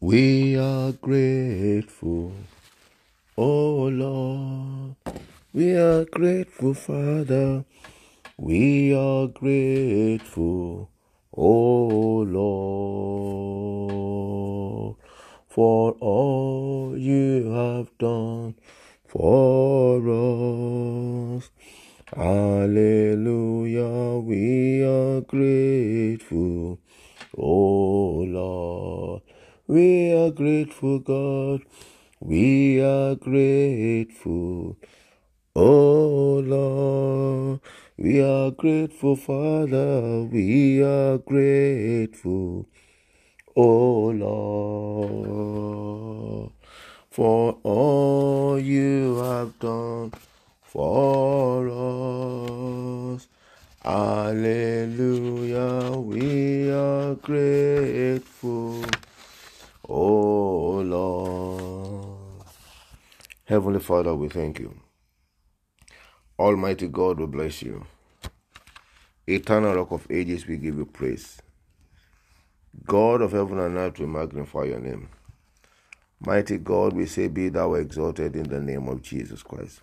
We are grateful, oh Lord. We are grateful, Father. We are grateful, oh Lord, for all you have done for us. Hallelujah, we are grateful, oh Lord. We are grateful, God. We are grateful. Oh Lord, we are grateful, Father. We are grateful. Oh Lord, for all you have done for us. Hallelujah, we are grateful. Oh, oh Lord. Heavenly Father, we thank you. Almighty God, we bless you. Eternal Rock of Ages, we give you praise. God of heaven and earth, we magnify your name. Mighty God, we say, Be thou exalted in the name of Jesus Christ.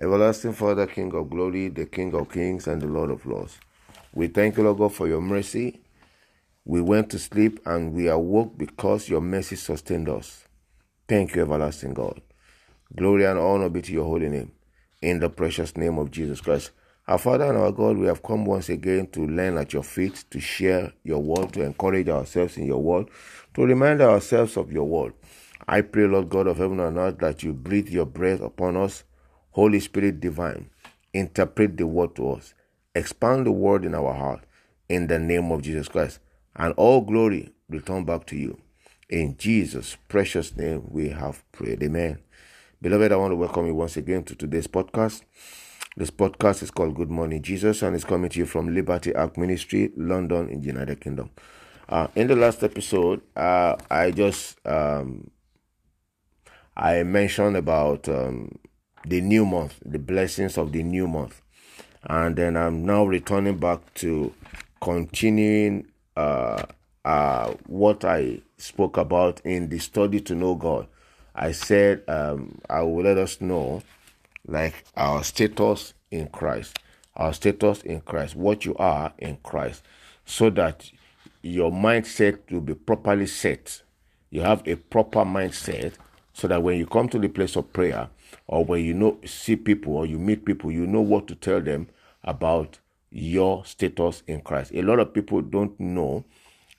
Everlasting Father, King of glory, the King of kings, and the Lord of lords. We thank you, Lord God, for your mercy. We went to sleep and we awoke because your mercy sustained us. Thank you, everlasting God. Glory and honor be to your holy name. In the precious name of Jesus Christ. Our Father and our God, we have come once again to learn at your feet, to share your word, to encourage ourselves in your word, to remind ourselves of your word. I pray, Lord God of heaven and earth, that you breathe your breath upon us. Holy Spirit divine, interpret the word to us. Expand the word in our heart. In the name of Jesus Christ. And all glory return back to you. In Jesus' precious name we have prayed. Amen. Beloved, I want to welcome you once again to today's podcast. This podcast is called Good Morning Jesus and it's coming to you from Liberty Ark Ministry, London, in the United Kingdom. Uh, in the last episode, uh, I just um, I mentioned about um, the new month, the blessings of the new month, and then I'm now returning back to continuing uh, uh, what I spoke about in the study to know God. I said um, I will let us know like our status in Christ, our status in Christ, what you are in Christ, so that your mindset will be properly set. You have a proper mindset so that when you come to the place of prayer or when you know see people or you meet people, you know what to tell them about your status in Christ. A lot of people don't know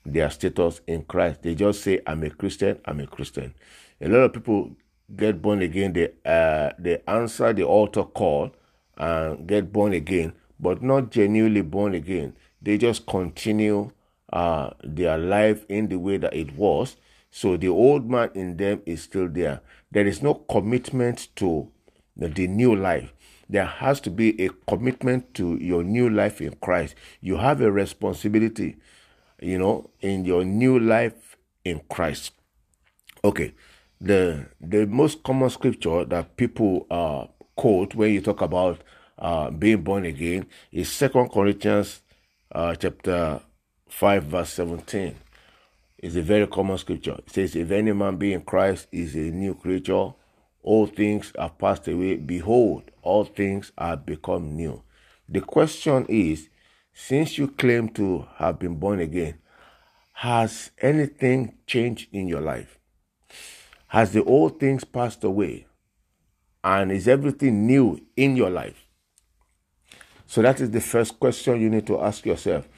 their status in Christ. They just say, I'm a Christian, I'm a Christian. A lot of people get born again, they, uh, they answer the altar call and get born again, but not genuinely born again. They just continue uh, their life in the way that it was. So the old man in them is still there. There is no commitment to the, new life there has to be a commitment to your new life in Christ. You have a responsibility, you know, in your new life in Christ. Okay, the the most common scripture that people uh, quote when you talk about uh, being born again is Second Corinthians uh, chapter five verse seventeen. It's a very common scripture. It says, "If any man be in Christ, is a new creature." All things have passed away. Behold, all things are become new. The question is since you claim to have been born again, has anything changed in your life? Has the old things passed away? And is everything new in your life? So that is the first question you need to ask yourself.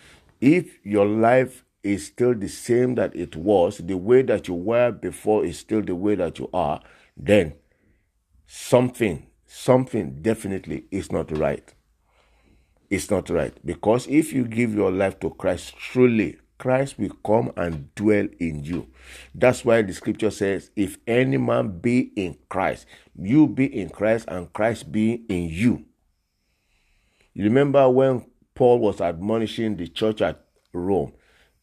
If your life is still the same that it was, the way that you were before is still the way that you are, then something, something definitely is not right. It's not right. Because if you give your life to Christ, truly, Christ will come and dwell in you. That's why the scripture says, if any man be in Christ, you be in Christ and Christ be in you. You remember when Paul was admonishing the church at Rome,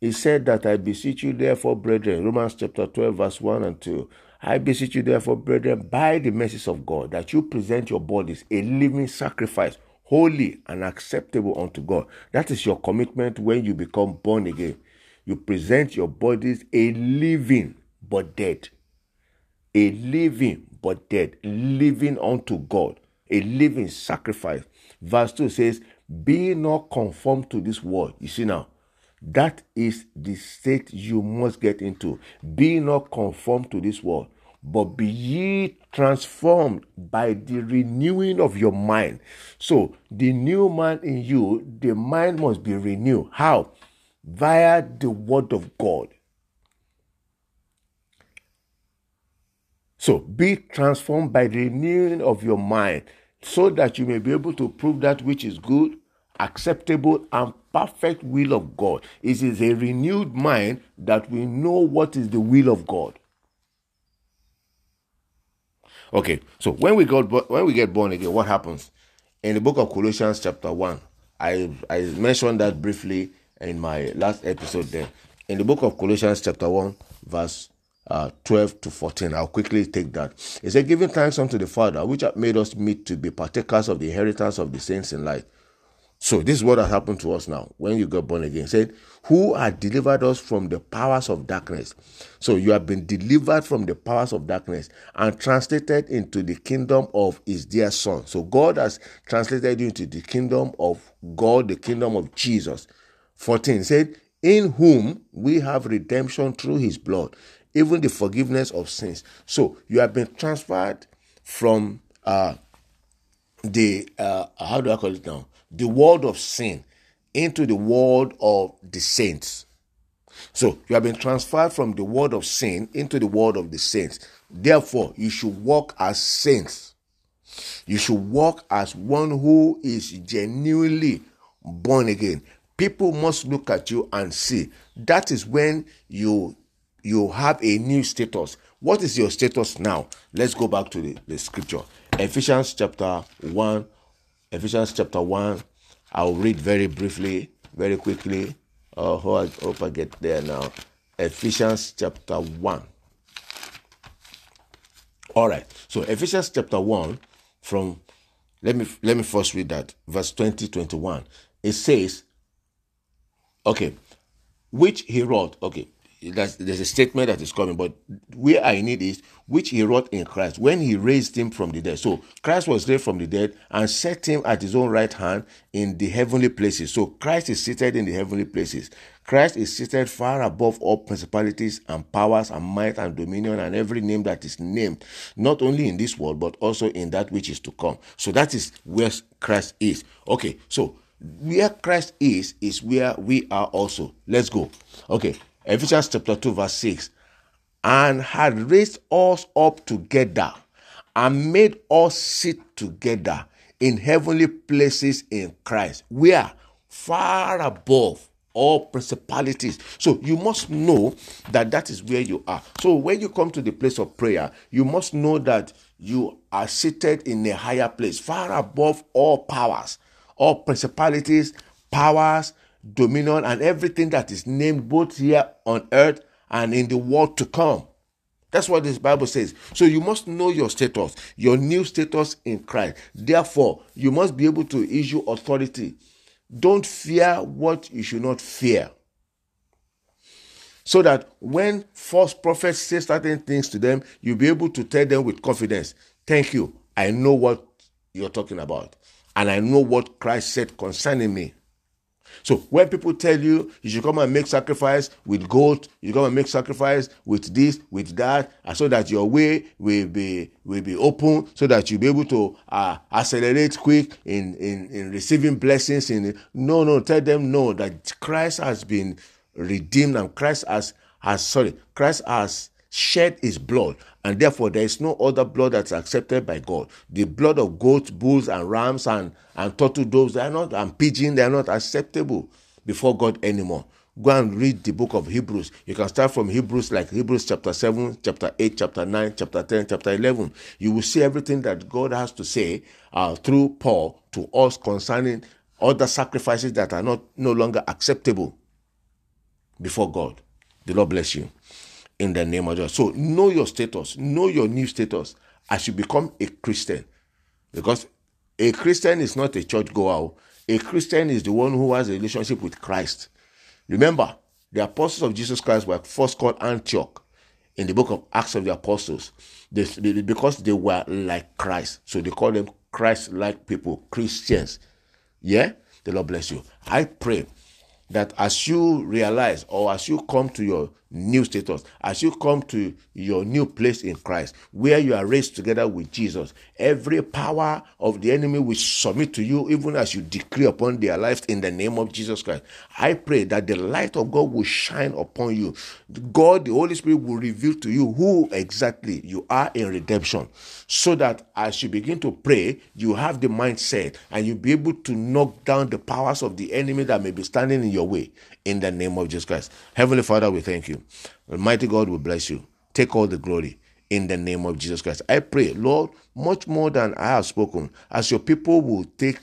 he said that I beseech you, therefore, brethren, Romans chapter 12, verse 1 and 2. I beseech you, therefore, brethren, by the mercies of God, that you present your bodies a living sacrifice, holy and acceptable unto God. That is your commitment when you become born again. You present your bodies a living but dead. A living but dead, living unto God, a living sacrifice. Verse 2 says, Be not conformed to this world. You see now, that is the state you must get into. Be not conformed to this world, but be ye transformed by the renewing of your mind. So, the new man in you, the mind must be renewed. How? Via the word of God. So, be transformed by the renewing of your mind so that you may be able to prove that which is good, acceptable, and perfect will of God. It is a renewed mind that we know what is the will of God. Okay, so when we got when we get born again, what happens? In the book of Colossians, chapter one, I I mentioned that briefly in my last episode. There, in the book of Colossians, chapter one, verse uh, 12 to 14. I'll quickly take that. It said, Giving thanks unto the Father, which hath made us meet to be partakers of the inheritance of the saints in light. So this is what has happened to us now when you got born again. Said, Who had delivered us from the powers of darkness. So you have been delivered from the powers of darkness and translated into the kingdom of his dear son. So God has translated you into the kingdom of God, the kingdom of Jesus. 14 said, In whom we have redemption through his blood, even the forgiveness of sins. So you have been transferred from uh, the uh, how do I call it now? The world of sin into the world of the saints. So you have been transferred from the world of sin into the world of the saints. Therefore, you should walk as saints. You should walk as one who is genuinely born again. People must look at you and see. That is when you you have a new status. What is your status now? Let's go back to the, the scripture. Ephesians chapter 1. Ephesians chapter 1. I'll read very briefly, very quickly. Uh, I hope I get there now. Ephesians chapter 1. All right. So Ephesians chapter 1 from let me let me first read that verse 20 21. It says, okay, which he wrote, okay, that's, there's a statement that is coming, but where I need is which he wrought in Christ when he raised him from the dead. So Christ was raised from the dead and set him at his own right hand in the heavenly places. So Christ is seated in the heavenly places. Christ is seated far above all principalities and powers and might and dominion and every name that is named, not only in this world, but also in that which is to come. So that is where Christ is. Okay, so where Christ is, is where we are also. Let's go. Okay, Ephesians chapter 2, verse 6. And had raised us up together and made us sit together in heavenly places in Christ. We are far above all principalities. So you must know that that is where you are. So when you come to the place of prayer, you must know that you are seated in a higher place, far above all powers, all principalities, powers, dominion, and everything that is named both here on earth and in the world to come. That's what this Bible says. So you must know your status, your new status in Christ. Therefore, you must be able to issue authority. Don't fear what you should not fear. So that when false prophets say certain things to them, you'll be able to tell them with confidence, Thank you. I know what you're talking about. And I know what Christ said concerning me. So when people tell you you should come and make sacrifice with goat, you come and make sacrifice with this, with that, and so that your way will be will be open, so that you'll be able to uh, accelerate quick in, in in receiving blessings. In no, no, tell them no that Christ has been redeemed and Christ has has sorry, Christ has shed his blood, and therefore there is no other blood that's accepted by God. The blood of goats, bulls, and rams and, and turtle doves, they are not, and pigeon, they are not acceptable before God anymore. Go and read the book of Hebrews. You can start from Hebrews, like Hebrews chapter 7, chapter 8, chapter 9, chapter 10, chapter 11. You will see everything that God has to say uh, through Paul to us concerning other sacrifices that are not no longer acceptable before God. The Lord bless you in the name of Jesus. So know your status, know your new status as you become a Christian. Because a Christian is not a church goer. Oh. A Christian is the one who has a relationship with Christ. Remember, the apostles of Jesus Christ were first called Antioch. in the book of Acts of the Apostles. They, because they were like Christ. So they call them Christ like people, Christians. Yeah? The Lord bless you. I pray that as you realize or as you come to your new status, as you come to your new place in Christ, where you are raised together with Jesus, every power of the enemy will submit to you, even as you decree upon their lives in the name of Jesus Christ. I pray that the light of God will shine upon you. God, the Holy Spirit, will reveal to you who exactly you are in redemption, so that as you begin to pray, you have the mindset and you'll be able to knock down the powers of the enemy that may be standing in your way in the name of Jesus Christ. Heavenly Father, we thank you. Almighty God will bless you. Take all the glory in the name of Jesus Christ. I pray, Lord, much more than I have spoken, as your people will take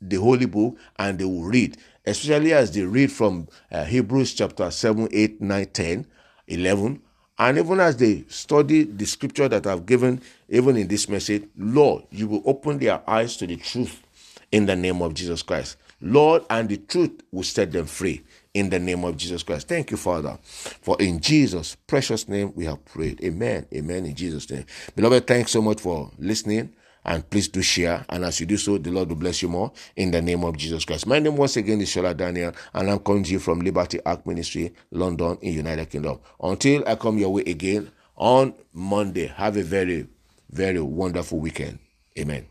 the holy book and they will read, especially as they read from uh, Hebrews chapter 7, 8, 9, 10, 11, and even as they study the scripture that I've given, even in this message, Lord, you will open their eyes to the truth in the name of Jesus Christ. Lord, and the truth will set them free in the name of Jesus Christ. Thank you, Father, for in Jesus' precious name we have prayed. Amen. Amen. In Jesus' name. Beloved, thanks so much for listening. And please do share. And as you do so, the Lord will bless you more in the name of Jesus Christ. My name once again is Shola Daniel, and I'm coming to you from Liberty Ark Ministry, London, in United Kingdom. Until I come your way again on Monday, have a very, very wonderful weekend. Amen.